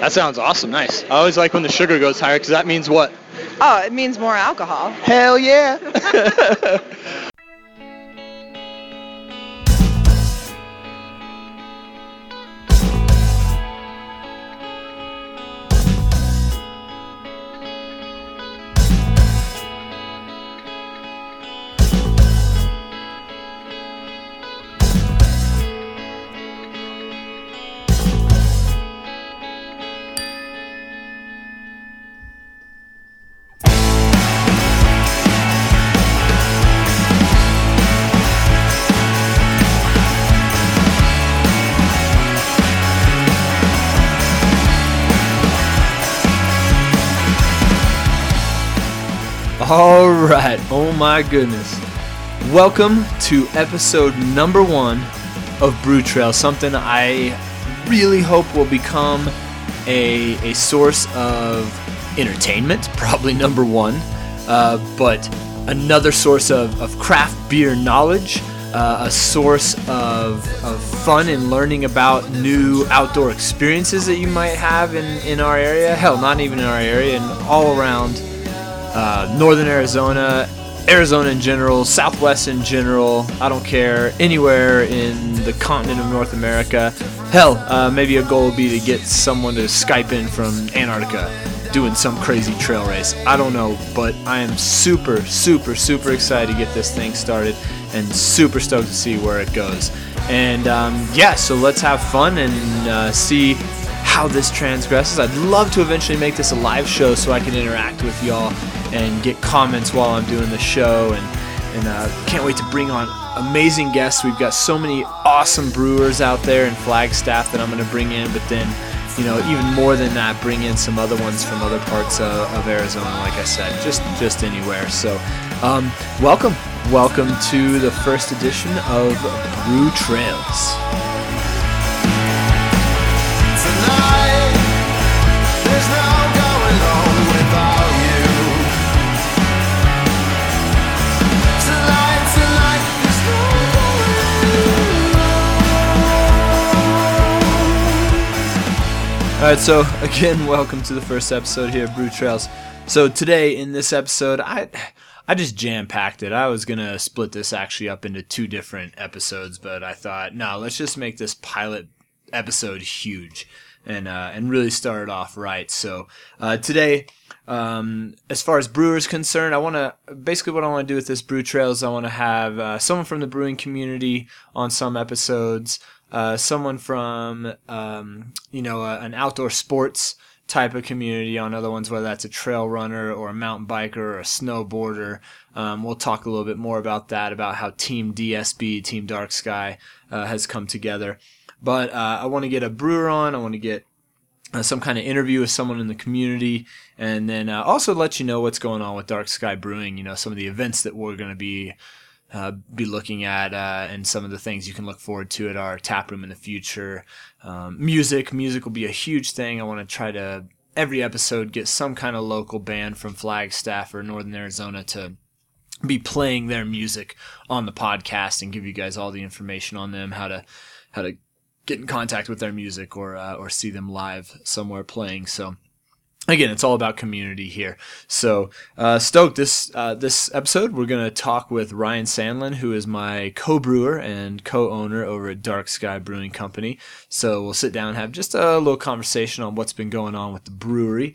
That sounds awesome. Nice. I always like when the sugar goes higher because that means what? Oh, it means more alcohol. Hell yeah. my goodness. Welcome to episode number one of Brew Trail. Something I really hope will become a, a source of entertainment, probably number one, uh, but another source of, of craft beer knowledge, uh, a source of, of fun and learning about new outdoor experiences that you might have in, in our area. Hell, not even in our area, and all around uh, northern Arizona, Arizona in general, Southwest in general. I don't care anywhere in the continent of North America. Hell, uh, maybe a goal would be to get someone to Skype in from Antarctica doing some crazy trail race. I don't know, but I am super, super, super excited to get this thing started and super stoked to see where it goes. And um, yeah, so let's have fun and uh, see how this transgresses. I'd love to eventually make this a live show so I can interact with y'all and get comments while I'm doing the show. And, and uh, can't wait to bring on amazing guests. We've got so many awesome brewers out there in Flagstaff that I'm going to bring in, but then, you know, even more than that, bring in some other ones from other parts of, of Arizona, like I said, just, just anywhere. So, um, welcome. Welcome to the first edition of Brew Trails. All right, so again, welcome to the first episode here of Brew Trails. So today in this episode, I I just jam packed it. I was gonna split this actually up into two different episodes, but I thought, no, let's just make this pilot episode huge and uh, and really start it off right. So uh, today, um, as far as brewers concerned, I want to basically what I want to do with this brew trails. I want to have uh, someone from the brewing community on some episodes, uh, someone from um, you know an outdoor sports type of community on other ones, whether that's a trail runner or a mountain biker or a snowboarder. Um, we'll talk a little bit more about that, about how Team DSB, Team Dark Sky, uh, has come together. But uh, I want to get a brewer on. I want to get uh, some kind of interview with someone in the community, and then uh, also let you know what's going on with Dark Sky Brewing. You know, some of the events that we're going to be uh, be looking at, uh, and some of the things you can look forward to at our tap room in the future. Um, music, music will be a huge thing. I want to try to every episode get some kind of local band from Flagstaff or Northern Arizona to be playing their music on the podcast and give you guys all the information on them, how to how to get in contact with their music or uh, or see them live somewhere playing. So again, it's all about community here. So uh, stoked this uh, this episode. We're gonna talk with Ryan Sandlin, who is my co-brewer and co-owner over at Dark Sky Brewing Company. So we'll sit down and have just a little conversation on what's been going on with the brewery.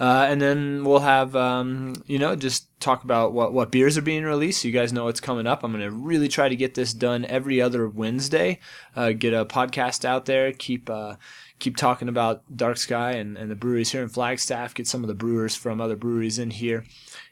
Uh, and then we'll have, um, you know, just talk about what, what beers are being released. So you guys know what's coming up. I'm to really try to get this done every other Wednesday. Uh, get a podcast out there. Keep uh, keep talking about Dark Sky and, and the breweries here in Flagstaff. Get some of the brewers from other breweries in here,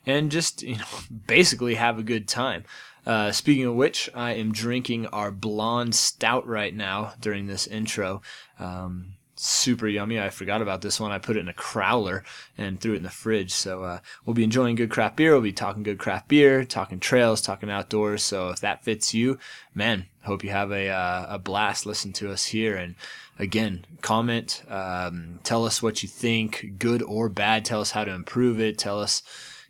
and just you know, basically have a good time. Uh, speaking of which, I am drinking our blonde stout right now during this intro. Um, super yummy. I forgot about this one. I put it in a crowler and threw it in the fridge. So uh, we'll be enjoying good craft beer. We'll be talking good craft beer, talking trails, talking outdoors. So if that fits you, man, hope you have a uh, a blast. Listen to us here and. Again, comment, um, tell us what you think, good or bad. Tell us how to improve it. Tell us,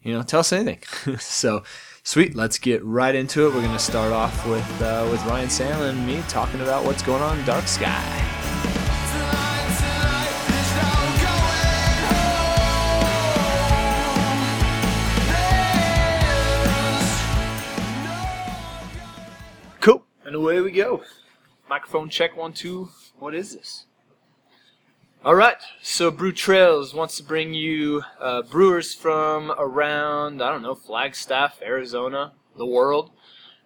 you know, tell us anything. so, sweet. Let's get right into it. We're gonna start off with uh, with Ryan Sandlin and me talking about what's going on in Dark Sky. We go. Microphone check one, two. What is this? All right. So Brew Trails wants to bring you uh, brewers from around, I don't know, Flagstaff, Arizona, the world.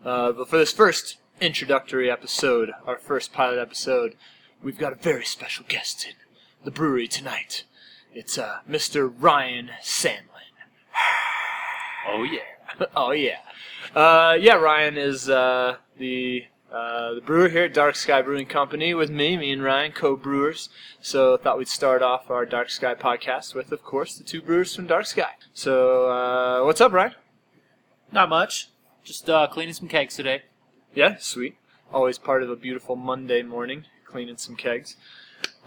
Uh, but for this first introductory episode, our first pilot episode, we've got a very special guest in the brewery tonight. It's uh, Mr. Ryan Sandlin. Oh yeah. oh yeah, uh, yeah. Ryan is uh, the uh, the brewer here at Dark Sky Brewing Company with me, me and Ryan, co-brewers. So thought we'd start off our Dark Sky podcast with, of course, the two brewers from Dark Sky. So uh, what's up, Ryan? Not much. Just uh, cleaning some kegs today. Yeah, sweet. Always part of a beautiful Monday morning, cleaning some kegs.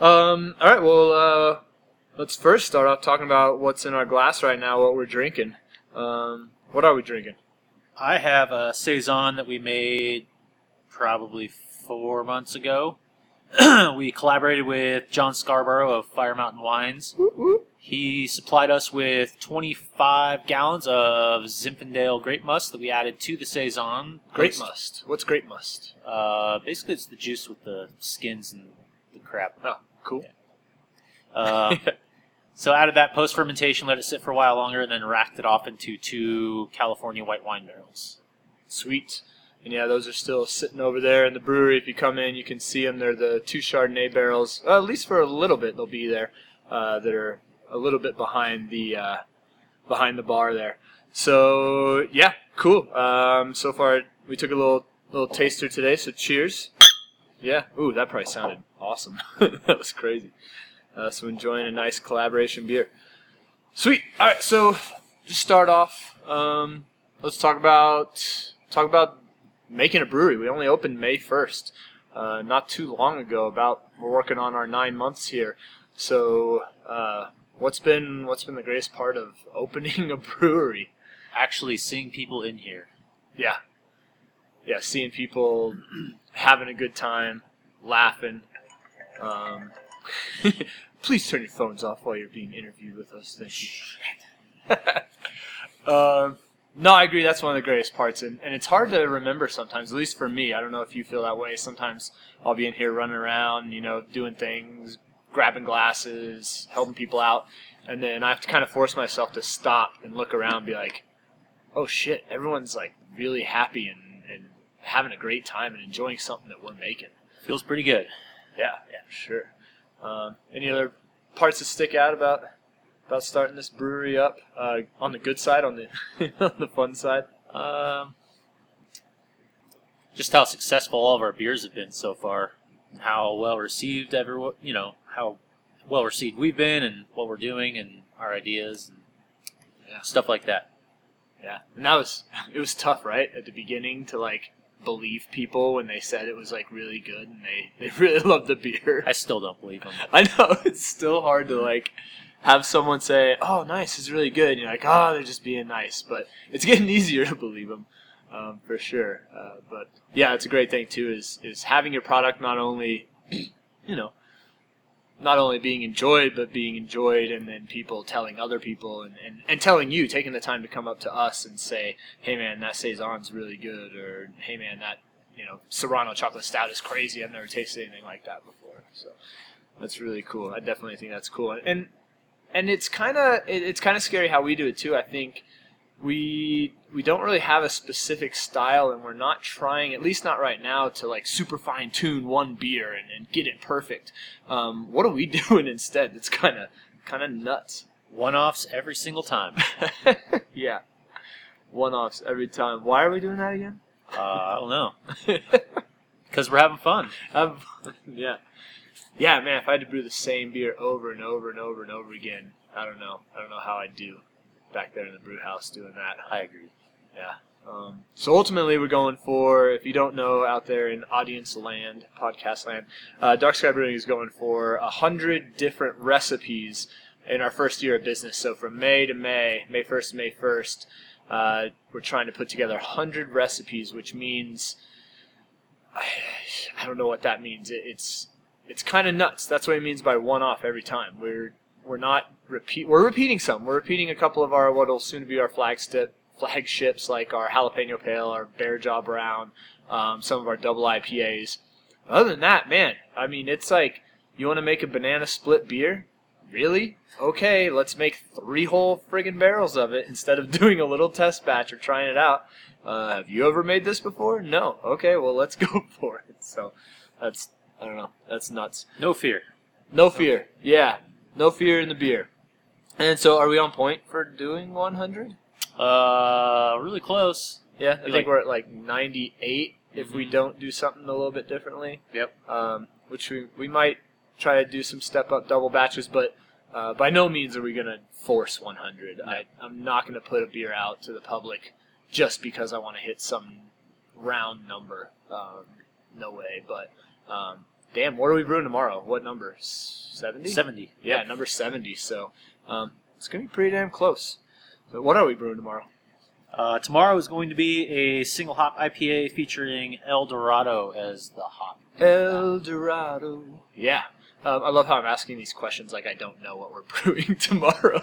Um, all right, well, uh, let's first start off talking about what's in our glass right now, what we're drinking. Um, what are we drinking? I have a saison that we made probably four months ago. we collaborated with John Scarborough of Fire Mountain Wines. He supplied us with 25 gallons of Zinfandel grape must that we added to the saison. Grape must. What's grape must? Uh, basically, it's the juice with the skins and the crap. Oh, cool. Uh, so added that post fermentation, let it sit for a while longer, and then racked it off into two California white wine barrels. Sweet. And yeah, those are still sitting over there in the brewery. If you come in, you can see them. They're the two Chardonnay barrels. Uh, at least for a little bit, they'll be there. Uh, that are a little bit behind the uh, behind the bar there. So yeah, cool. Um, so far, we took a little little taster today. So cheers. Yeah. Ooh, that probably sounded awesome. that was crazy. Uh, so enjoying a nice collaboration beer. Sweet. All right. So just start off. Um, let's talk about talk about making a brewery. We only opened May first, uh, not too long ago. About we're working on our nine months here. So uh, what's been what's been the greatest part of opening a brewery? Actually, seeing people in here. Yeah, yeah, seeing people having a good time, laughing. Um, please turn your phones off while you're being interviewed with us. Thank you. um, no, I agree. That's one of the greatest parts, and, and it's hard to remember sometimes. At least for me, I don't know if you feel that way. Sometimes I'll be in here running around, you know, doing things, grabbing glasses, helping people out, and then I have to kind of force myself to stop and look around, and be like, "Oh shit, everyone's like really happy and, and having a great time and enjoying something that we're making." Feels pretty good. Yeah, yeah, sure. Um, any other parts that stick out about about starting this brewery up uh, on the good side, on the on the fun side? Um, just how successful all of our beers have been so far, and how well received everyone, you know, how well received we've been, and what we're doing, and our ideas, and Yeah. stuff like that. Yeah, and that was it was tough, right, at the beginning to like believe people when they said it was like really good and they they really loved the beer. I still don't believe them. I know it's still hard to like have someone say, "Oh, nice, it's really good." And you're like, "Oh, they're just being nice," but it's getting easier to believe them um, for sure. Uh, but yeah, it's a great thing too. Is is having your product not only, you know, not only being enjoyed, but being enjoyed, and then people telling other people and, and, and telling you, taking the time to come up to us and say, "Hey, man, that saison's really good," or "Hey, man, that you know Serrano chocolate stout is crazy. I've never tasted anything like that before." So that's really cool. I definitely think that's cool, and and it's kind of it, it's kind of scary how we do it too. I think we we don't really have a specific style, and we're not trying, at least not right now, to like super fine tune one beer and, and get it perfect. Um, what are we doing instead? It's kind of kind of nuts. One offs every single time. yeah, one offs every time. Why are we doing that again? Uh, I don't know. Because we're having fun. Yeah. Yeah, man, if I had to brew the same beer over and over and over and over again, I don't know. I don't know how I'd do back there in the brew house doing that. I agree. Yeah. Um, so ultimately, we're going for, if you don't know out there in audience land, podcast land, uh, Dark Sky Brewing is going for a hundred different recipes in our first year of business. So from May to May, May 1st May 1st, uh, we're trying to put together a hundred recipes, which means I, I don't know what that means. It, it's it's kind of nuts. That's what it means by one off every time. We're we're not repeat. We're repeating some. We're repeating a couple of our what'll soon be our flagship flagships like our jalapeno pale, our bear jaw brown, um, some of our double IPAs. Other than that, man, I mean, it's like you want to make a banana split beer. Really? Okay, let's make three whole friggin' barrels of it instead of doing a little test batch or trying it out. Uh, have you ever made this before? No. Okay, well let's go for it. So that's I don't know. That's nuts. No fear. No fear. Yeah, no fear in the beer. And so, are we on point for doing 100? Uh, really close. Yeah, I think like- we're at like 98 if we Mhm. don't do something a little bit differently. Yep. Um, which we we might try to do some step up double batches, but uh, by no means are we gonna force 100. I, I'm not gonna put a beer out to the public just because I want to hit some round number. Um, no way. But um, damn, what are we brewing tomorrow? What number? 70. 70. Yeah, number 70. So um, it's going to be pretty damn close. So what are we brewing tomorrow? Uh, tomorrow is going to be a single hop IPA featuring El Dorado as the hop. El Dorado. Yeah. Um, I love how I'm asking these questions like I don't know what we're brewing tomorrow.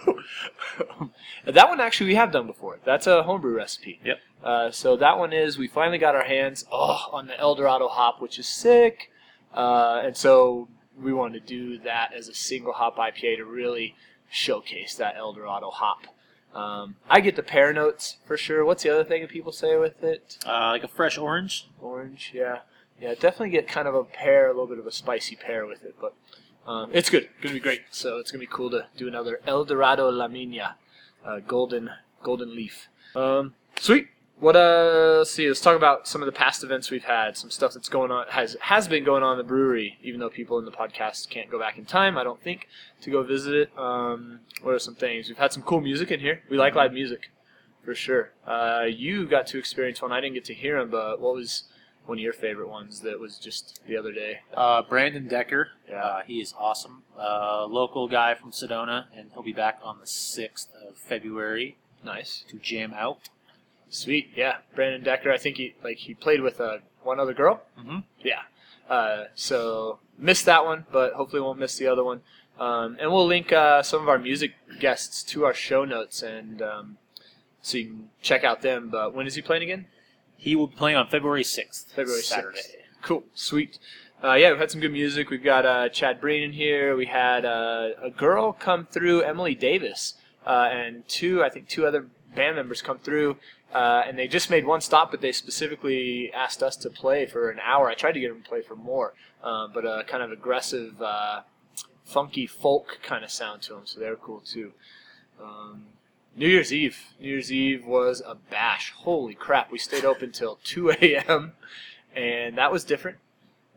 that one actually we have done before. That's a homebrew recipe. Yep. Uh, so that one is we finally got our hands oh, on the El Dorado hop, which is sick. Uh, and so we wanted to do that as a single hop IPA to really showcase that El Dorado hop. Um, I get the pear notes for sure. What's the other thing that people say with it? Uh, like a fresh orange. Orange, yeah, yeah. Definitely get kind of a pear, a little bit of a spicy pear with it, but um, it's good. It's Gonna be great. So it's gonna be cool to do another El Dorado La Mina, uh, golden golden leaf. Um, sweet. What uh? Let's see. Let's talk about some of the past events we've had. Some stuff that's going on has has been going on in the brewery, even though people in the podcast can't go back in time. I don't think to go visit it. Um, what are some things? We've had some cool music in here. We like live music, for sure. Uh, you got to experience one. I didn't get to hear him, but what was one of your favorite ones that was just the other day? Uh, Brandon Decker. Yeah. Uh, he is awesome. Uh, local guy from Sedona, and he'll be back on the 6th of February Nice, to jam out. Sweet, yeah. Brandon Decker. I think he like he played with uh, one other girl. Mm-hmm. Yeah. Uh, so missed that one, but hopefully won't miss the other one. Um, and we'll link uh, some of our music guests to our show notes, and um, so you can check out them. But when is he playing again? He will be playing on February 6th. February Saturday. 6th. Cool, sweet. Uh, yeah, we've had some good music. We've got uh, Chad Breen in here. We had uh, a girl come through, Emily Davis, uh, and two, I think, two other band members come through. Uh, and they just made one stop, but they specifically asked us to play for an hour. I tried to get them to play for more, uh, but a kind of aggressive, uh, funky folk kind of sound to them, so they were cool too. Um, New Year's Eve. New Year's Eve was a bash. Holy crap! We stayed open till 2 a.m. and that was different.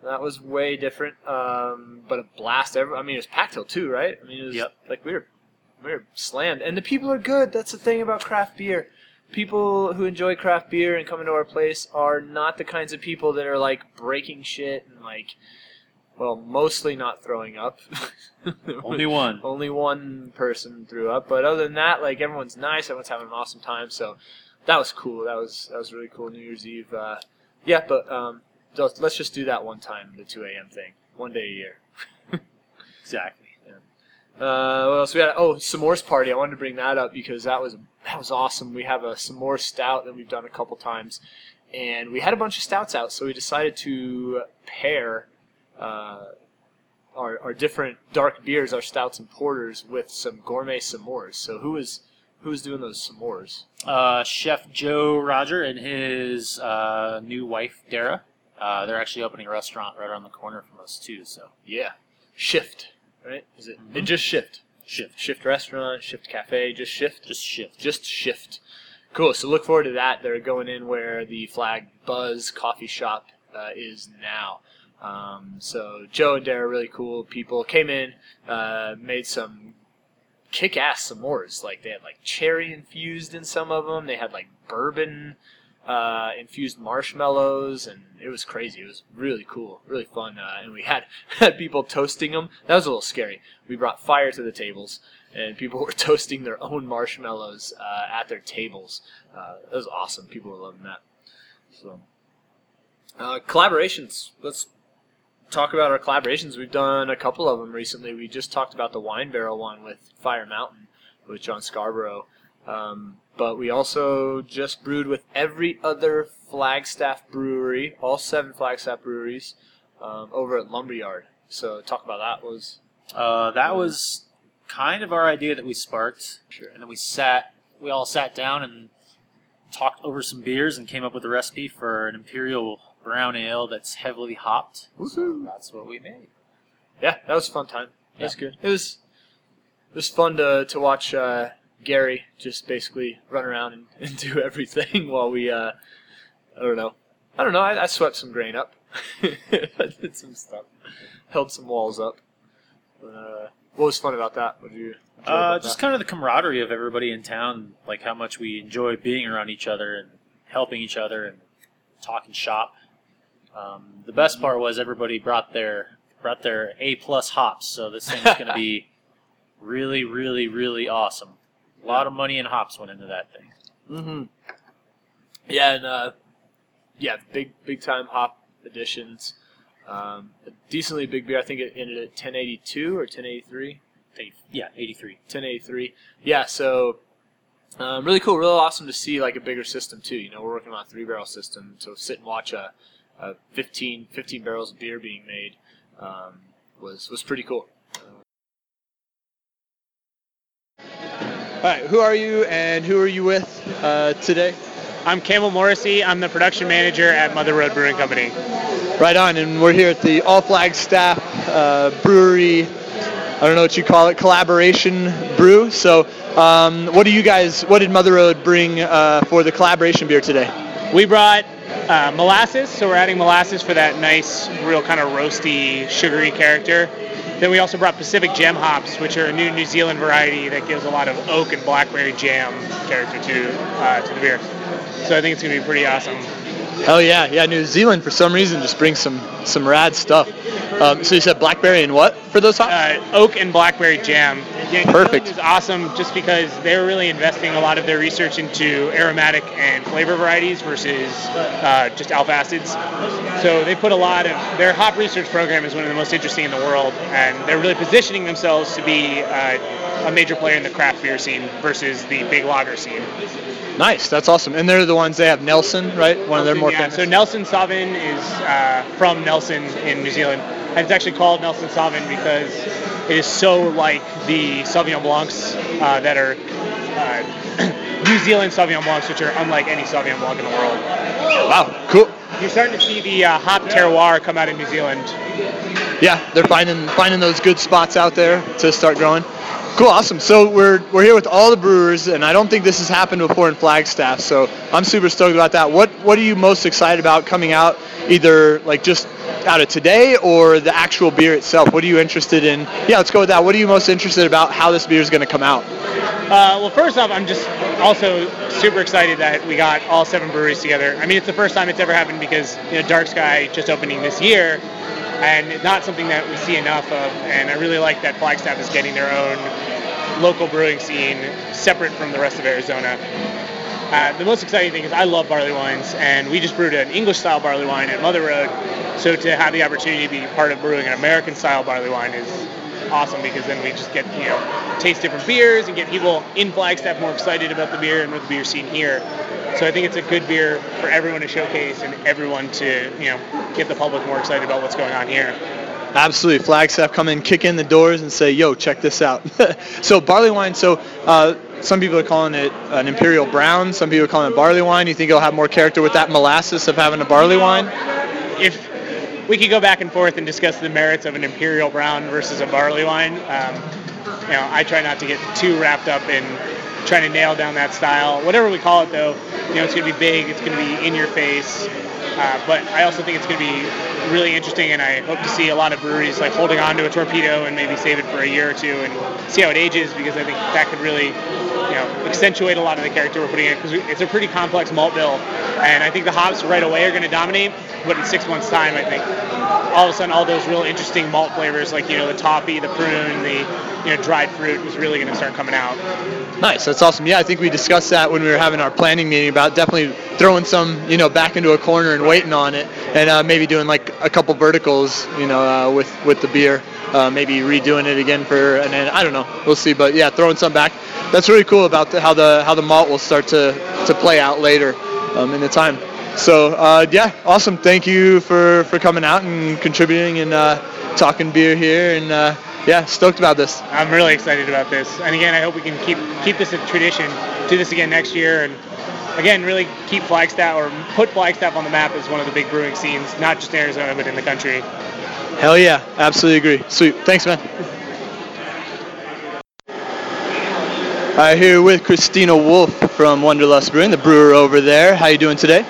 That was way different. Um, but a blast. Every, I mean, it was packed till two, right? I mean, it was Yep. like we were we were slammed, and the people are good. That's the thing about craft beer. People who enjoy craft beer and come into our place are not the kinds of people that are like breaking shit and like, well, mostly not throwing up. Only one. Only one person threw up, but other than that, like everyone's nice. Everyone's having an awesome time. So that was cool. That was that was really cool. New Year's Eve. Uh, yeah, but um, let's let's just do that one time, the 2 a.m. thing, one day a year. Exactly. Uh, what else we had? Oh, s'mores party. I wanted to bring that up because that was that was awesome. We have a s'more stout that we've done a couple times, and we had a bunch of stouts out, so we decided to pair uh, our our different dark beers, our stouts and porters, with some gourmet s'mores. So who was who was doing those s'mores? Uh, Chef Joe Roger and his uh, new wife Dara. Uh, they're actually opening a restaurant right around the corner from us too. So Yeah, Shift. Right? Is it? Mhm. It just Shift. shift, Shift restaurant, Shift cafe, just Shift. just shift. just shift. Cool. So look forward to that. They're going in where the Flag Buzz coffee shop uh, is now. Um, so Joe and Dara, really cool people, came in, uh, made some kick-ass s'mores. Like they had like cherry infused in some of them. They had like bourbon uh, infused marshmallows, and it was crazy. It was really cool, really fun. Uh, and we had had people toasting them. That was a little scary. We brought fire to the tables, and people were toasting their own marshmallows uh, at their tables. Uh, it was awesome. People were loving that. So, uh, collaborations. Let's talk about our collaborations. We've done a couple of them recently. We just talked about the wine barrel one with Fire Mountain with John Scarborough. Um, but we also just brewed with every other Flagstaff brewery, all seven Flagstaff breweries, um, over at Lumberyard. So talk about that was Uh, that was kind of our idea that we sparked, Sure. and then we sat, we all sat down and talked over some beers and came up with a recipe for an imperial brown ale that's heavily hopped. So that's what we made. yeah, that was a fun time. That's Yeah. good. It was it was fun to to watch uh, Gary just basically run around and, and do everything while we uh, I don't know I don't know I, I swept some grain up, I did some stuff, held some walls up. Uh, what was fun about that? What did you? Uh, just that? kind of the camaraderie of everybody in town, like how much we enjoy being around each other and helping each other and talking shop. Um, the best part was everybody brought their brought their A plus hops, so this thing's going to be really, really, really awesome. A lot of money and hops went into that thing. Mm-hmm. Yeah, and uh, yeah, big big time hop additions. Um, a decently big beer. I think it ended at 1082 or 1083. They, yeah, eighty three. 1083. Yeah, so um, really cool, really awesome to see like a bigger system too. You know, we're working on a three barrel system, so sit and watch a, a 15, 15 barrels of beer being made um, was was pretty cool. All right, who are you and who are you with uh, today? I'm Campbell Morrissey. I'm the production manager at Mother Road Brewing Company. Right on, and we're here at the All Flagstaff uh, Brewery. I don't know what you call it, collaboration brew. So, um, what do you guys? What did Mother Road bring uh, for the collaboration beer today? We brought uh, molasses, so we're adding molasses for that nice, real kind of roasty, sugary character. Then we also brought Pacific Gem hops, which are a new New Zealand variety that gives a lot of oak and blackberry jam character to uh, to the beer. So I think it's going to be pretty awesome. Hell yeah, yeah. New Zealand for some reason just brings some some rad stuff. Um, so you said blackberry and what for those hops? uh, oak and blackberry jam. Yeah, Perfect. Is awesome just because they're really investing a lot of their research into aromatic and flavor varieties versus uh, just alpha acids. So they put a lot of their hop research program is one of the most interesting in the world, and they're really positioning themselves to be uh, a major player in the craft beer scene versus the big lager scene. Nice, that's awesome. And they're the ones they have Nelson, right? One of their more yeah, famous. So Nelson Sauvin is uh, from Nelson in New Zealand, and it's actually called Nelson Sauvin because it is so like the Sauvignon Blancs uh, that are uh, New Zealand Sauvignon Blancs, which are unlike any Sauvignon Blanc in the world. wow, cool. You're starting to see the uh, hop terroir come out in New Zealand. Yeah, they're finding finding those good spots out there to start growing. Cool, awesome. So we're we're here with all the brewers, and I don't think this has happened before in Flagstaff. So I'm super stoked about that. What what are you most excited about coming out, either like just out of today or the actual beer itself? What are you interested in? Yeah, let's go with that. What are you most interested about how this beer is going to come out? Uh, well, first off, I'm just also super excited that we got all seven breweries together. I mean, it's the first time it's ever happened because you know Dark Sky just opening this year, and not something that we see enough of. And I really like that Flagstaff is getting their own local brewing scene separate from the rest of Arizona. Uh, the most exciting thing is I love barley wines, and we just brewed an English style barley wine at Mother Road. So to have the opportunity to be part of brewing an American style barley wine is awesome because then we just get you know taste different beers and get people in Flagstaff more excited about the beer and with the beer scene here. So I think it's a good beer for everyone to showcase and everyone to you know get the public more excited about what's going on here. Absolutely. Flagstaff come in, kick in the doors, and say, "Yo, check this out." so barley wine. So uh, some people are calling it an imperial brown. Some people are calling it barley wine. You think it'll have more character with that molasses of having a barley wine? if we could go back and forth and discuss the merits of an imperial brown versus a barley wine, um, you know, I try not to get too wrapped up in trying to nail down that style. Whatever we call it, though, you know, it's going to be big. It's going to be in your face. Uh, but I also think it's going to be really interesting, and I hope to see a lot of breweries like holding on to a torpedo and maybe save it for a year or two and see how it ages because I think that could really, you know, accentuate a lot of the character we're putting in because it's a pretty complex malt bill, and I think the hops right away are going to dominate. But in six months' time, I think all of a sudden all those real interesting malt flavors like you know the toffee, the prune, the you know dried fruit was really going to start coming out. Nice, that's awesome. Yeah, I think we discussed that when we were having our planning meeting about definitely throwing some, you know, back into a corner and waiting on it, and uh, maybe doing like a couple verticals, you know, uh, with with the beer. Uh, maybe redoing it again for, and then I don't know, we'll see. But yeah, throwing some back. That's really cool about the, how the how the malt will start to to play out later um, in the time. So uh, yeah, awesome. Thank you for for coming out and contributing and uh, talking beer here, and uh, yeah, stoked about this. I'm really excited about this. And again, I hope we can keep keep this a tradition. Do this again next year, and again, really keep Flagstaff or put Flagstaff on the map as one of the big brewing scenes, not just in Arizona but in the country. Hell yeah, absolutely agree. Sweet. Thanks, man. All right, here with Christina Wolf from Wanderlust Brewing, the brewer over there. How you doing today?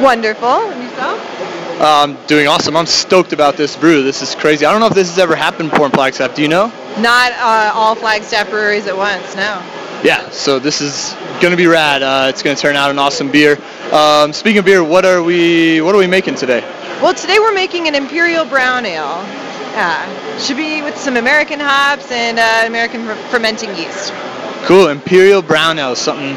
Wonderful. And yourself? Um, doing awesome. I'm stoked about this brew. This is crazy. I don't know if this has ever happened before in Flagstaff. Do you know? Not uh, all Flagstaff breweries at once, no. Yeah. So this is gonna be rad. Uh, it's gonna turn out an awesome beer. Um, speaking of beer, what are we what are we making today? Well, today we're making an Imperial Brown Ale. Yeah. Should be with some American hops and uh, American fermenting yeast. Cool. Imperial Brown Ale. Something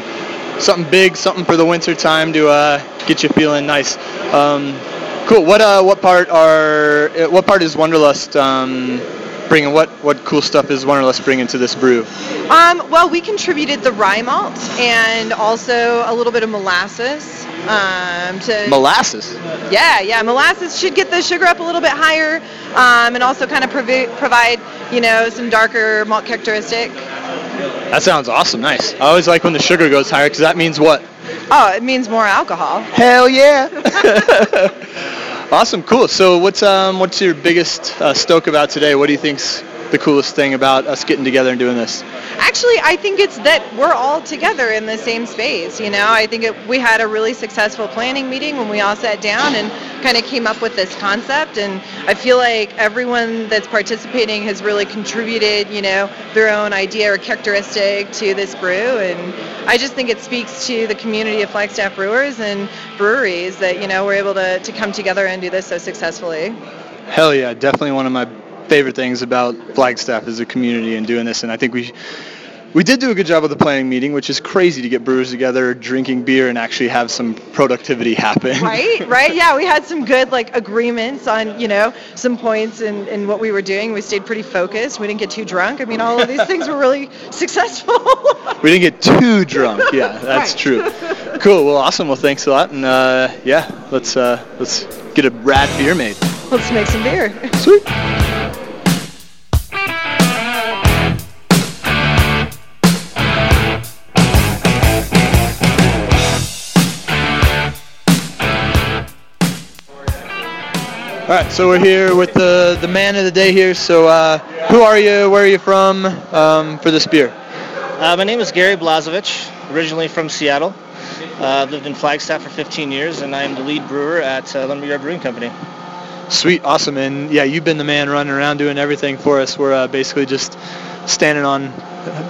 something big. Something for the winter time to uh, get you feeling nice. Um, cool. What uh what part are uh, what part is Wanderlust um, bringing? What what cool stuff is Wanderlust bringing to this brew? Um, well, we contributed the rye malt and also a little bit of molasses. Um, to Molasses. Yeah, yeah. Molasses should get the sugar up a little bit higher, um, and also kind of provi- provide, you know, some darker malt characteristic. That sounds awesome. Nice. I always like when the sugar goes higher because that means what? Oh, it means more alcohol. Hell yeah! awesome, cool. So what's um what's your biggest uh, stoke about today? What do you think's the coolest thing about us getting together and doing this? Actually, I think it's that we're all together in the same space. You know, I think it, we had a really successful planning meeting when we all sat down and kind of came up with this concept. And I feel like everyone that's participating has really contributed, you know, their own idea or characteristic to this brew. And I just think it speaks to the community of Flagstaff brewers and breweries that, you know, we're able to, to come together and do this so successfully. Hell yeah, definitely one of my favorite things about Flagstaff is the community and doing this. And I think we we did do a good job of the planning meeting, which is crazy to get brewers together, drinking beer, and actually have some productivity happen. right right yeah we had some good like agreements on you know some points in, in what we were doing we stayed pretty focused we didn't get too drunk i mean all of these things were really successful We didn't get too drunk. Yeah, that's Right. true. Cool. Well, awesome. Well, thanks a lot. And uh, yeah, let's uh, let's get a rad beer made. let's make some beer Sweet. All right, so we're here with the the man of the day here. So, uh, who are you? Where are you from? Um, for this beer? Uh, my name is Gary Blazovich, originally from Seattle. Uh, I've lived in Flagstaff for 15 years, and I am the lead brewer at uh, Lumberyard Brewing Company. Sweet, awesome, and yeah, you've been the man running around doing everything for us. We're uh, basically just standing on,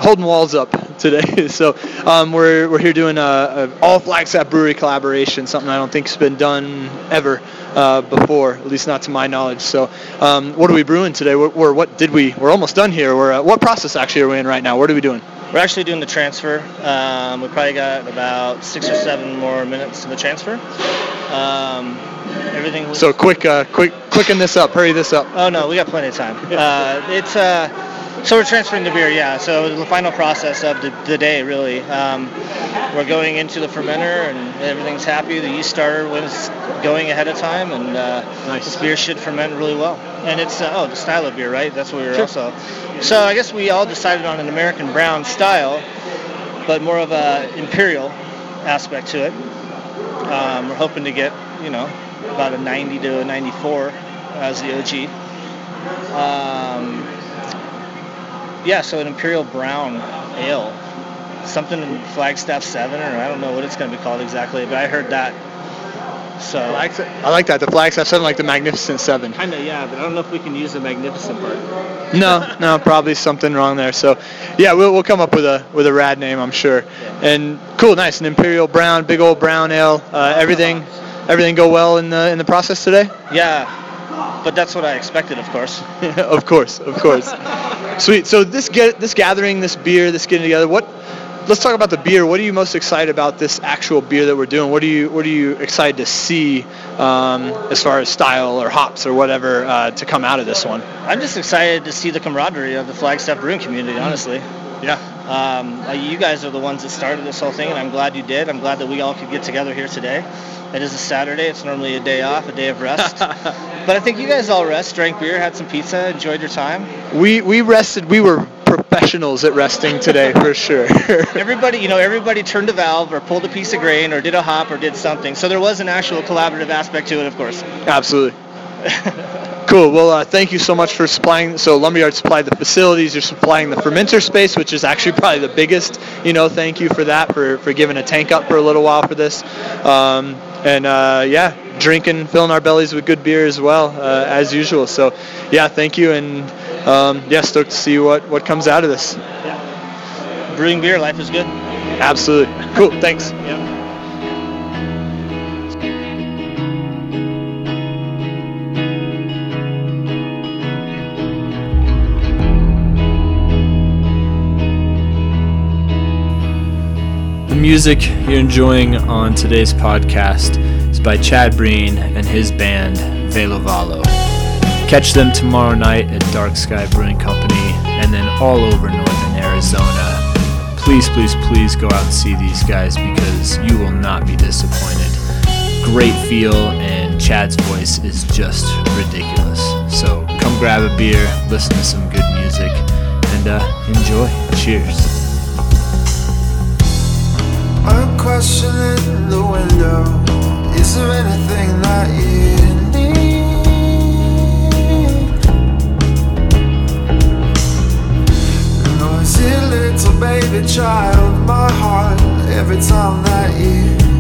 holding walls up today. so um, we're we're here doing a, a all Flagstaff Brewery collaboration, something I don't think's been done ever uh, before, at least not to my knowledge. So um, what are we brewing today? We're, we're what did we? We're almost done here. We're uh, what process actually are we in right now? What are we doing? We're actually doing the transfer. Um, we probably got about six or seven more minutes to the transfer. Um, everything was. So quick, uh, quick, quicken this up. Hurry this up. Oh no, we got plenty of time. Uh, it's uh, so we're transferring the beer, yeah. So the final process of the, the day, really. Um, we're going into the fermenter, and everything's happy. The yeast starter was going ahead of time, and uh, Nice. this beer should ferment really well. And it's uh, oh, the style of beer, right? That's what we were also. So I guess we all decided on an American brown style, but more of a imperial aspect to it. Um, we're hoping to get, you know, about a 90 to a 94 as the OG. Um, yeah, so an imperial brown ale, something in Flagstaff Seven, or I don't know what it's going to be called exactly, but I heard that. So I like that. The Flagstaff Seven, like the Magnificent Seven. kind of yeah, but I don't know if we can use the magnificent part. no, no, probably something wrong there. So, yeah, we'll, we'll come up with a with a rad name, I'm sure. And cool, nice, an imperial brown, big old brown ale. Uh, everything, everything go well in the in the process today. Yeah, but that's what I expected, of course. of course, of course. Sweet. So this get this gathering, this beer, this getting together. What? Let's talk about the beer. What are you most excited about this actual beer that we're doing? What are you What are you excited to see um, as far as style or hops or whatever uh, to come out of this one? I'm just excited to see the camaraderie of the Flagstaff brewing community, honestly. Yeah. Um, you guys are the ones that started this whole thing, and I'm glad you did. I'm glad that we all could get together here today. It is a Saturday. It's normally a day off, a day of rest. but I think you guys all rest, drank beer, had some pizza, enjoyed your time. We we rested. We were professionals at resting today for sure. Everybody, you know, everybody turned a valve or pulled a piece of grain or did a hop or did something. So there was an actual collaborative aspect to it, of course. Absolutely. Cool. Well, uh, thank you so much for supplying. So Lumberyard supplied the facilities. You're supplying the fermenter space, which is actually probably the biggest. You know, thank you for that for, for giving a tank up for a little while for this. Um, and uh, yeah, drinking, filling our bellies with good beer as well uh, as usual. So yeah, thank you, and um, yeah, stoked to see what what comes out of this. Yeah. Brewing beer, life is good. Absolutely. Cool. Thanks. Yep. Music you're enjoying on today's podcast is by Chad Breen and his band Velo Valo. Catch them tomorrow night at Dark Sky Brewing Company and then all over northern Arizona. Please, please, please go out and see these guys because you will not be disappointed. Great feel, and Chad's voice is just ridiculous. So come grab a beer, listen to some good music, and uh, enjoy. Cheers. A question in the window. Is there anything that you need? Noisy little baby child, my heart every time that you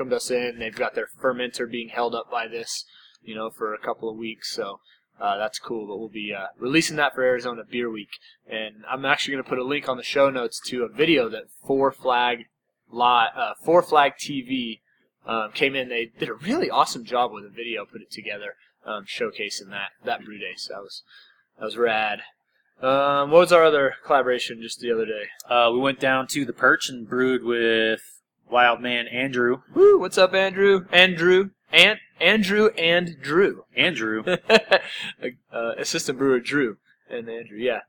welcomed us in. They've got their fermenter being held up by this, you know, for a couple of weeks. So uh, that's cool. But we'll be uh, releasing that for Arizona Beer Week, and I'm actually going to put a link on the show notes to a video that Four Flag, Li- uh, Four Flag TV um, came in. They did a really awesome job with the video, put it together, um, showcasing that that brew day. So that was that was rad. Um, what was our other collaboration just the other day? Uh, we went down to the Perch and brewed with Wild Man Andrew. Woo, what's up, Andrew? Andrew, and Andrew and Drew. Andrew. uh, assistant brewer Drew and Andrew. Yeah.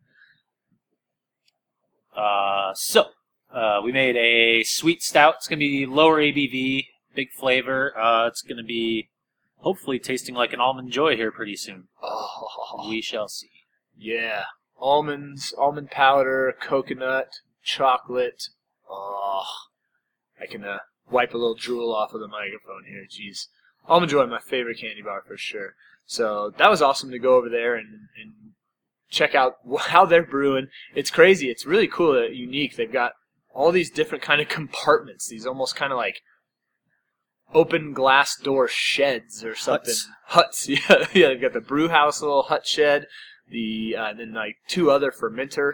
Uh, so, uh, we made a sweet stout. It's going to be lower ABV, big flavor. Uh, it's going to be hopefully tasting like an almond joy here pretty soon. Oh, We shall see. yeah. Almonds, almond powder, coconut, chocolate. Oh, I can uh, wipe a little drool off of the microphone here. Jeez. Almond Joy, my favorite candy bar for sure. So that was awesome to go over there and, and check out how they're brewing. It's crazy. It's really cool, uh, unique. They've got all these different kind of compartments. These almost kind of like open glass door sheds or something. Huts. Yeah, yeah. They've got the brew house a little hut shed. The uh, then like two other fermenter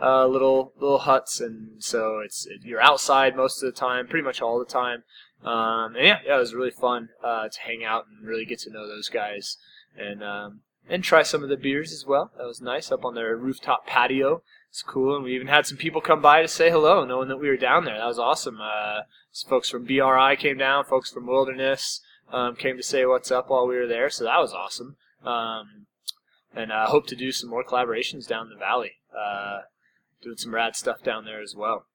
uh, little little huts, and so it's it, you're outside most of the time, pretty much all the time. Um, and yeah, yeah, it was really fun uh, to hang out and really get to know those guys, and um, and try some of the beers as well. That was nice up on their rooftop patio. It's cool, and we even had some people come by to say hello, knowing that we were down there. That was awesome. Uh, folks from BRI came down, folks from Wilderness um, came to say what's up while we were there, so that was awesome. Um, and I uh, hope to do some more collaborations down the valley, uh, doing some rad stuff down there as well.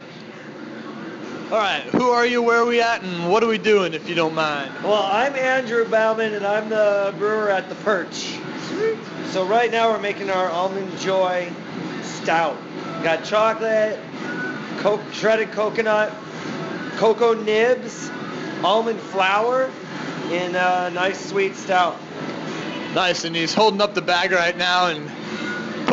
All right, who are you, where are we at, and what are we doing, if you don't mind? Well, I'm Andrew Bauman, and I'm the brewer at the Perch. So right now we're making our almond joy stout. Got chocolate, co- shredded coconut, cocoa nibs, almond flour, in a nice sweet stout. Nice, and he's holding up the bag right now and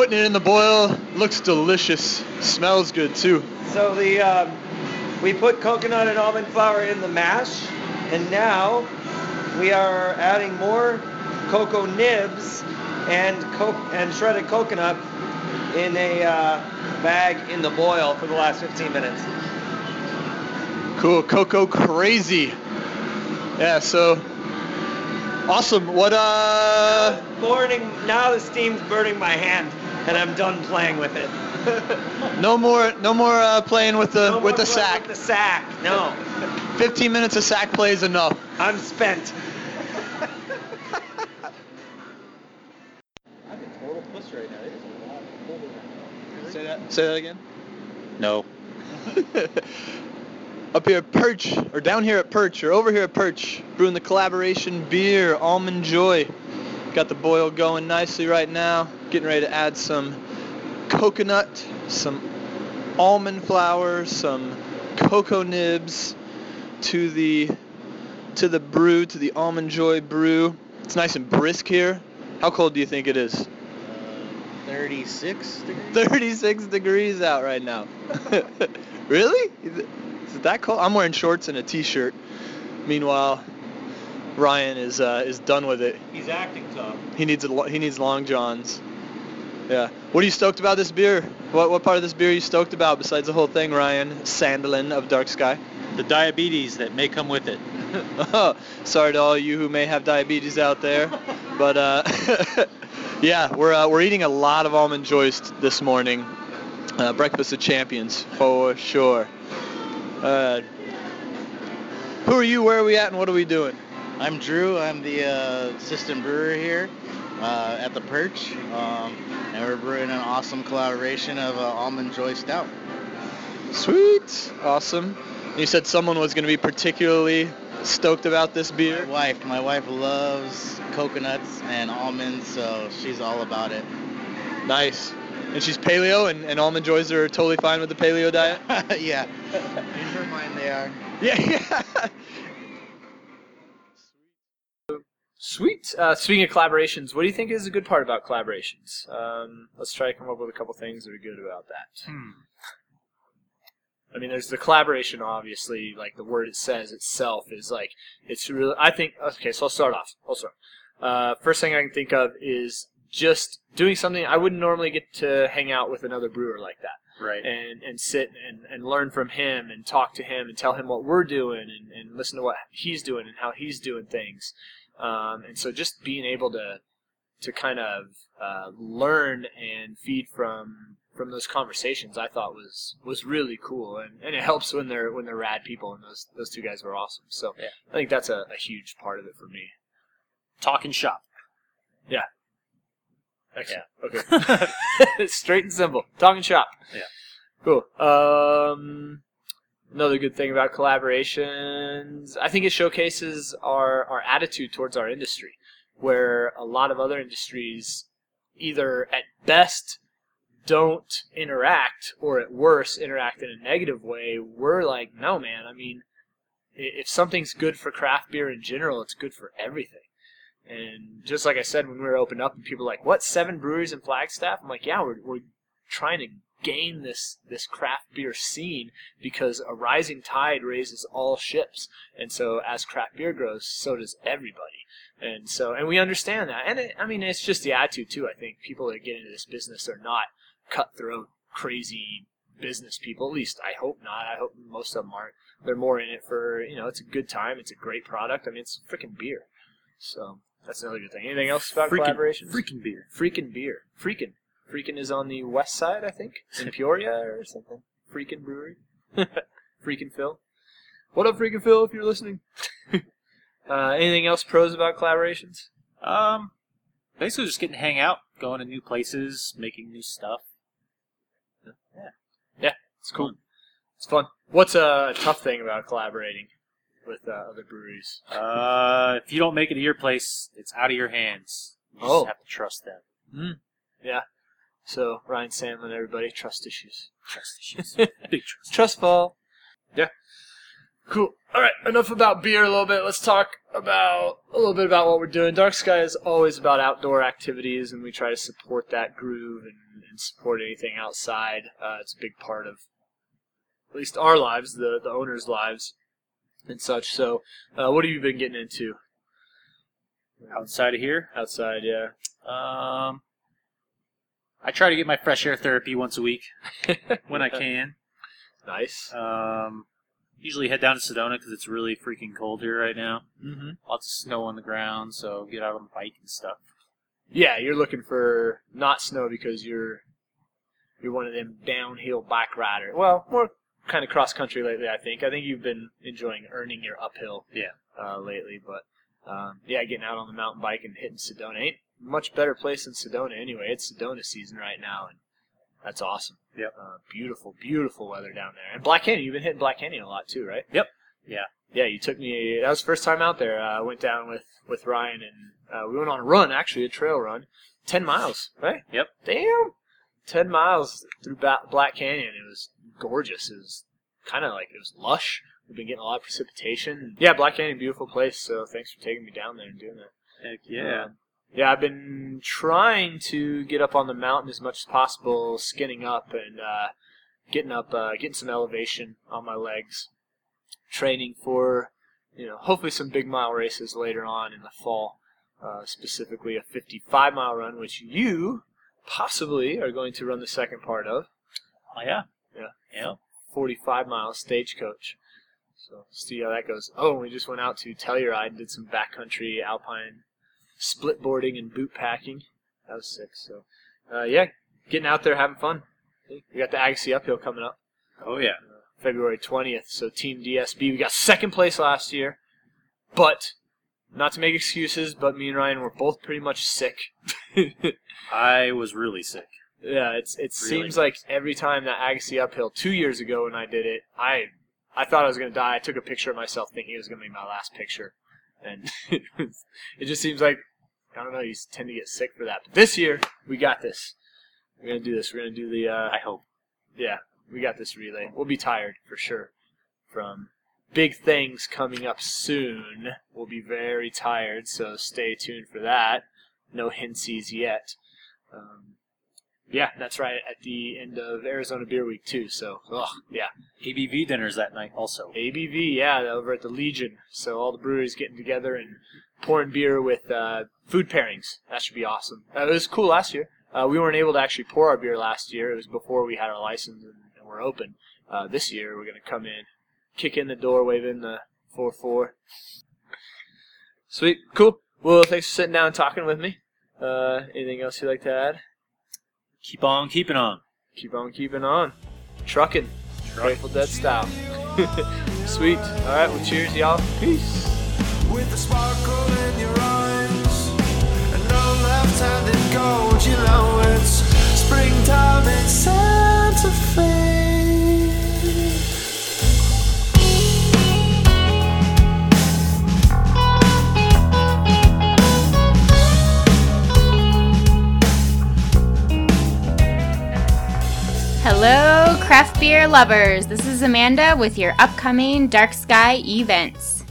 putting it in the boil. Looks delicious. Smells good too. So the um, we put coconut and almond flour in the mash, and now we are adding more cocoa nibs and co- and shredded coconut in a uh, bag in the boil for the last 15 minutes. Cool, cocoa Crazy. Yeah, so awesome. What uh? Burning now the steam's burning my hand, and I'm done playing with it. No more, no more uh, playing with the No with more the playing sack. With the sack, no. 15 minutes of sack play is enough. I'm spent. I'm a total puss right now. It is a lot colder right Say that. Say that again. No. Up here at Perch, or down here at Perch, or over here at Perch, brewing the collaboration beer, Almond Joy. Got the boil going nicely right now. Getting ready to add some coconut, some almond flour, some cocoa nibs to the to the brew, to the Almond Joy brew. It's nice and brisk here. How cold do you think it is? 36 degrees? 36 degrees out right now. really? Is it, is it that cold? I'm wearing shorts and a t-shirt. Meanwhile, Ryan is uh, is done with it. He's acting tough. He needs a, he needs long johns. Yeah. What are you stoked about this beer? What what part of this beer are you stoked about besides the whole thing, Ryan Sandelin of Dark Sky? The diabetes that may come with it. Oh, sorry to all you who may have diabetes out there, but uh, yeah, we're uh, we're eating a lot of almond joys t- this morning. Uh, breakfast of champions for sure. Uh, who are you? Where are we at? And what are we doing? I'm Drew. I'm the uh, assistant brewer here uh, at the Perch. Um, and we're brewing an awesome collaboration of uh, Almond Joy Stout. Sweet, awesome. You said someone was going to be particularly stoked about this beer. My wife, my wife loves coconuts and almonds, so she's all about it. Nice. And she's paleo, and, and almond joys are totally fine with the paleo diet. yeah. In her mind, they are. Yeah, yeah. Sweet. Uh, speaking of collaborations, what do you think is a good part about collaborations? Um, let's try to come up with a couple things that are good about that. I mean, there's the collaboration, obviously. Like the word it says itself is like it's really. I think. Okay, so I'll start off. I'll start. Uh, first thing I can think of is just doing something I wouldn't normally get to hang out with another brewer like that Right. and and sit and, and learn from him and talk to him and tell him what we're doing and, and listen to what he's doing and how he's doing things. Um, and so just being able to to kind of uh, learn and feed from from those conversations, I thought was was really cool, and, and it helps when they're when they're rad people, and those those two guys were awesome. So Yeah. I think that's a, a huge part of it for me. Talking shop. Yeah. Excellent. Okay. Straight and simple. Talking shop. Yeah. Cool. Um, another good thing about collaborations, I think it showcases our, our attitude towards our industry, where a lot of other industries either at best don't interact or at worst interact in a negative way. We're like, no, man. I mean, if something's good for craft beer in general, it's good for everything. And just like I said, when we were opened up and people were like, what, seven breweries in Flagstaff? I'm like, yeah, we're, we're trying to gain this, this craft beer scene because a rising tide raises all ships. And so as craft beer grows, so does everybody. And so, and we understand that. And it, I mean, it's just the attitude too. I think people that get into this business are not cutthroat, crazy business people. At least I hope not. I hope most of them aren't. They're more in it for, you know, it's a good time. It's a great product. I mean, it's freaking beer. So that's another good thing. Anything else about Freaking- collaborations? Freaking beer. Freaking beer. Freaking. Freaking is on the west side, I think, in Peoria or something. Freakin' Brewery. Freakin' Phil. What up, Freakin' Phil, if you're listening? uh, anything else pros about collaborations? Um, basically just getting to hang out, going to new places, making new stuff. Yeah. Yeah, it's cool. It's fun. What's a tough thing about collaborating with uh, other breweries? Uh, if you don't make it to your place, it's out of your hands. You Oh. have to trust them. Yeah. So Ryan Sandlin, everybody, trust issues. Trust issues. Big trust. Trust fall. Yeah. Cool. All right. Enough about beer a little bit. Let's talk about a little bit about what we're doing. Dark Sky is always about outdoor activities, and we try to support that groove and, and support anything outside. Uh, it's a big part of at least our lives, the the owners' lives, and such. So, uh, what have you been getting into Outside of here, outside? Yeah. um, I try to get my fresh air therapy once a week when I can. Nice. Um, usually head down to Sedona because it's really freaking cold here right now. mm-hmm. Lots of snow on the ground, so get out on the bike and stuff. Yeah, you're looking for not snow because you're you're one of them downhill bike rider. Well, more kind of cross country lately. I think. I think you've been enjoying earning your uphill. Yeah. Uh, lately, but um, yeah, getting out on the mountain bike and hitting Sedona ain't much better place than Sedona anyway. It's Sedona season right now, and that's awesome. Yep. Uh, beautiful, beautiful weather down there. And Black Canyon, you've been hitting Black Canyon a lot too, right? Yep. Yeah. Yeah, you took me. That was the first time out there. Uh, I went down with with Ryan, and uh, we went on a run, actually a trail run, ten miles, right? Yep. Damn, ten miles through ba- Black Canyon. It was gorgeous. It was kind of like it was lush. We've been getting a lot of precipitation. Yeah, Black Canyon, beautiful place. So thanks for taking me down there and doing that. Heck yeah. Um, yeah, I've been trying to get up on the mountain as much as possible, skinning up and uh, getting up, uh, getting some elevation on my legs, training for, you know, hopefully some big mile races later on in the fall. Uh, specifically, a 55 mile run, which you possibly are going to run the second part of. Oh yeah. Yeah. Yeah. 45 mile stagecoach. So see how that goes. Oh, and we just went out to Telluride and did some backcountry alpine split boarding and boot packing. That was sick. So uh, yeah, getting out there having fun. We got the Agassiz uphill coming up Oh yeah. February 20th. So Team DSB, we got second place last year, but not to make excuses, but me and Ryan were both pretty much sick. I was really sick. Yeah, it's it Really? seems like every time that Agassiz uphill two years ago when I did it, I I thought I was gonna die. I took a picture of myself thinking it was gonna be my last picture, and it just seems like I don't know. You tend to get sick for that. But this year we got this. We're gonna do this. We're gonna do the. Uh, I hope. yeah, we got this relay. We'll be tired for sure from big things coming up soon. We'll be very tired, so stay tuned for that. No hintsies yet. Um, yeah, that's right. At the end of Arizona Beer Week too. So, ugh, yeah, ABV dinners that night also. ABV, yeah, over at the Legion. So all the breweries getting together and pouring beer with uh, food pairings. That should be awesome. Uh, it was cool last year. Uh, we weren't able to actually pour our beer last year. It was before we had our license and, and we're open. Uh, this year we're gonna come in, kick in the door, wave in the four four. Sweet, cool. Well, thanks for sitting down and talking with me. Uh, anything else you'd like to add? Keep on keeping on. Keep on keeping on. Trucking. Grateful Dead style. Sweet. All right. Well, cheers, y'all. Peace. with the sparkle in your eyes and no left-handed gold you know it's springtime in Santa Fe Hello, craft beer lovers. This is Amanda with your upcoming Dark Sky events.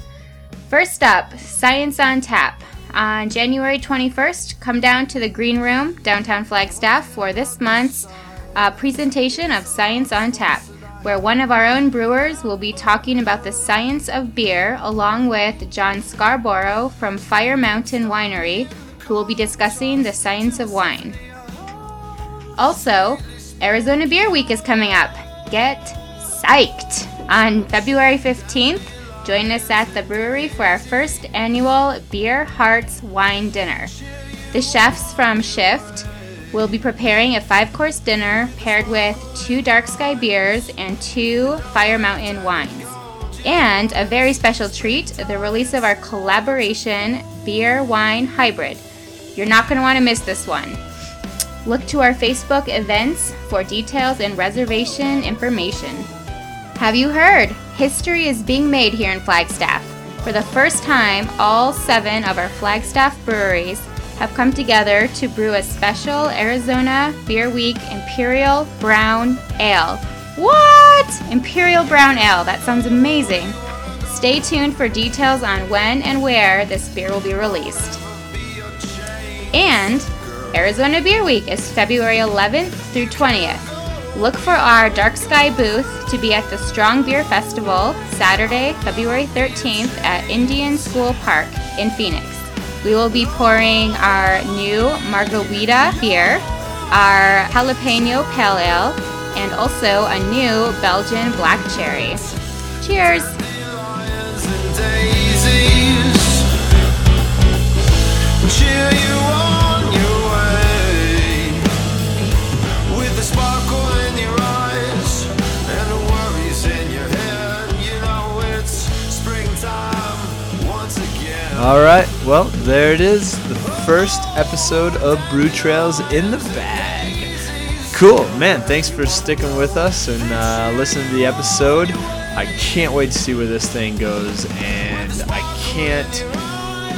First up, Science on Tap. On January 21st, come down to the Green Room, downtown Flagstaff, for this month's uh, presentation of Science on Tap, where one of our own brewers will be talking about the science of beer, along with John Scarborough from Fire Mountain Winery, who will be discussing the science of wine. Also, Arizona Beer Week is coming up. Get psyched! On February 15th, join us at the brewery for our first annual Beer Hearts Wine Dinner. The chefs from Shift will be preparing a five course dinner paired with two Dark Sky beers and two Fire Mountain wines. And a very special treat the release of our collaboration beer wine hybrid. You're not going to want to miss this one. Look to our Facebook events for details and reservation information. Have you heard? History is being made here in Flagstaff. For the first time, all seven of our Flagstaff breweries have come together to brew a special Arizona Beer Week Imperial Brown Ale. What? Imperial Brown Ale. That sounds amazing. Stay tuned for details on when and where this beer will be released. And Arizona Beer Week is February 11th through 20th. Look for our Dark Sky booth to be at the Strong Beer Festival Saturday, February 13th at Indian School Park in Phoenix. We will be pouring our new Margarita beer, our Jalapeno Pale Ale, and also a new Belgian Black Cherry. Cheers! Cheer All right, well, there it is, the first episode of Brew Trails in the bag. Cool, man. Thanks for sticking with us and uh, listening to the episode. I can't wait to see where this thing goes, and I can't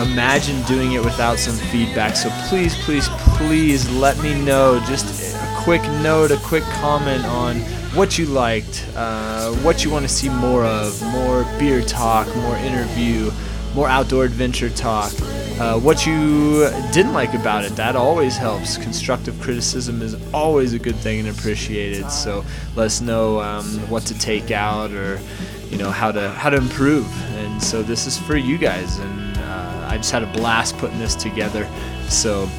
imagine doing it without some feedback. So please, please, please let me know. Just a quick note, a quick comment on what you liked, uh, what you want to see more of, more beer talk, more interview, more outdoor adventure talk. Uh, what you didn't like about it, that always helps. Constructive criticism is always a good thing and appreciated. So let us know um, what to take out or you know how to how to improve. And so this is for you guys. And uh, I just had a blast putting this together. So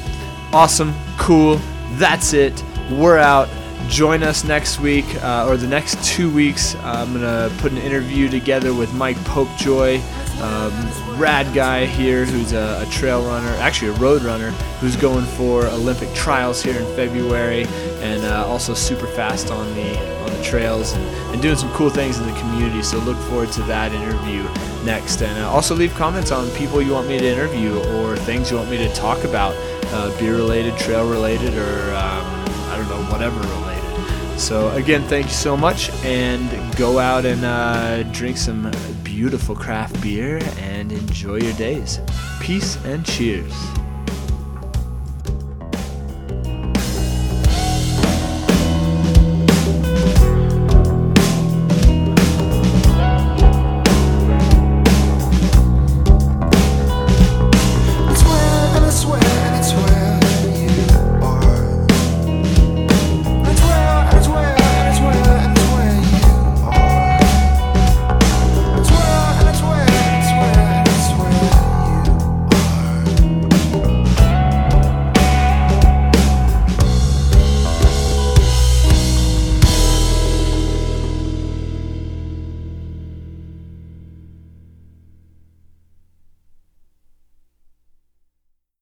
awesome, cool. That's it. We're out. Join us next week uh, or the next two weeks. I'm gonna put an interview together with Mike Popejoy, um, rad guy here who's a, a trail runner, actually a road runner, who's going for Olympic trials here in February, and uh, also super fast on the on the trails and, and doing some cool things in the community. So look forward to that interview next, and uh, also leave comments on people you want me to interview or things you want me to talk about, uh, beer related, trail related, or um, I don't know, whatever related. So again, thank you so much, and go out and uh, drink some beautiful craft beer and enjoy your days. Peace and cheers.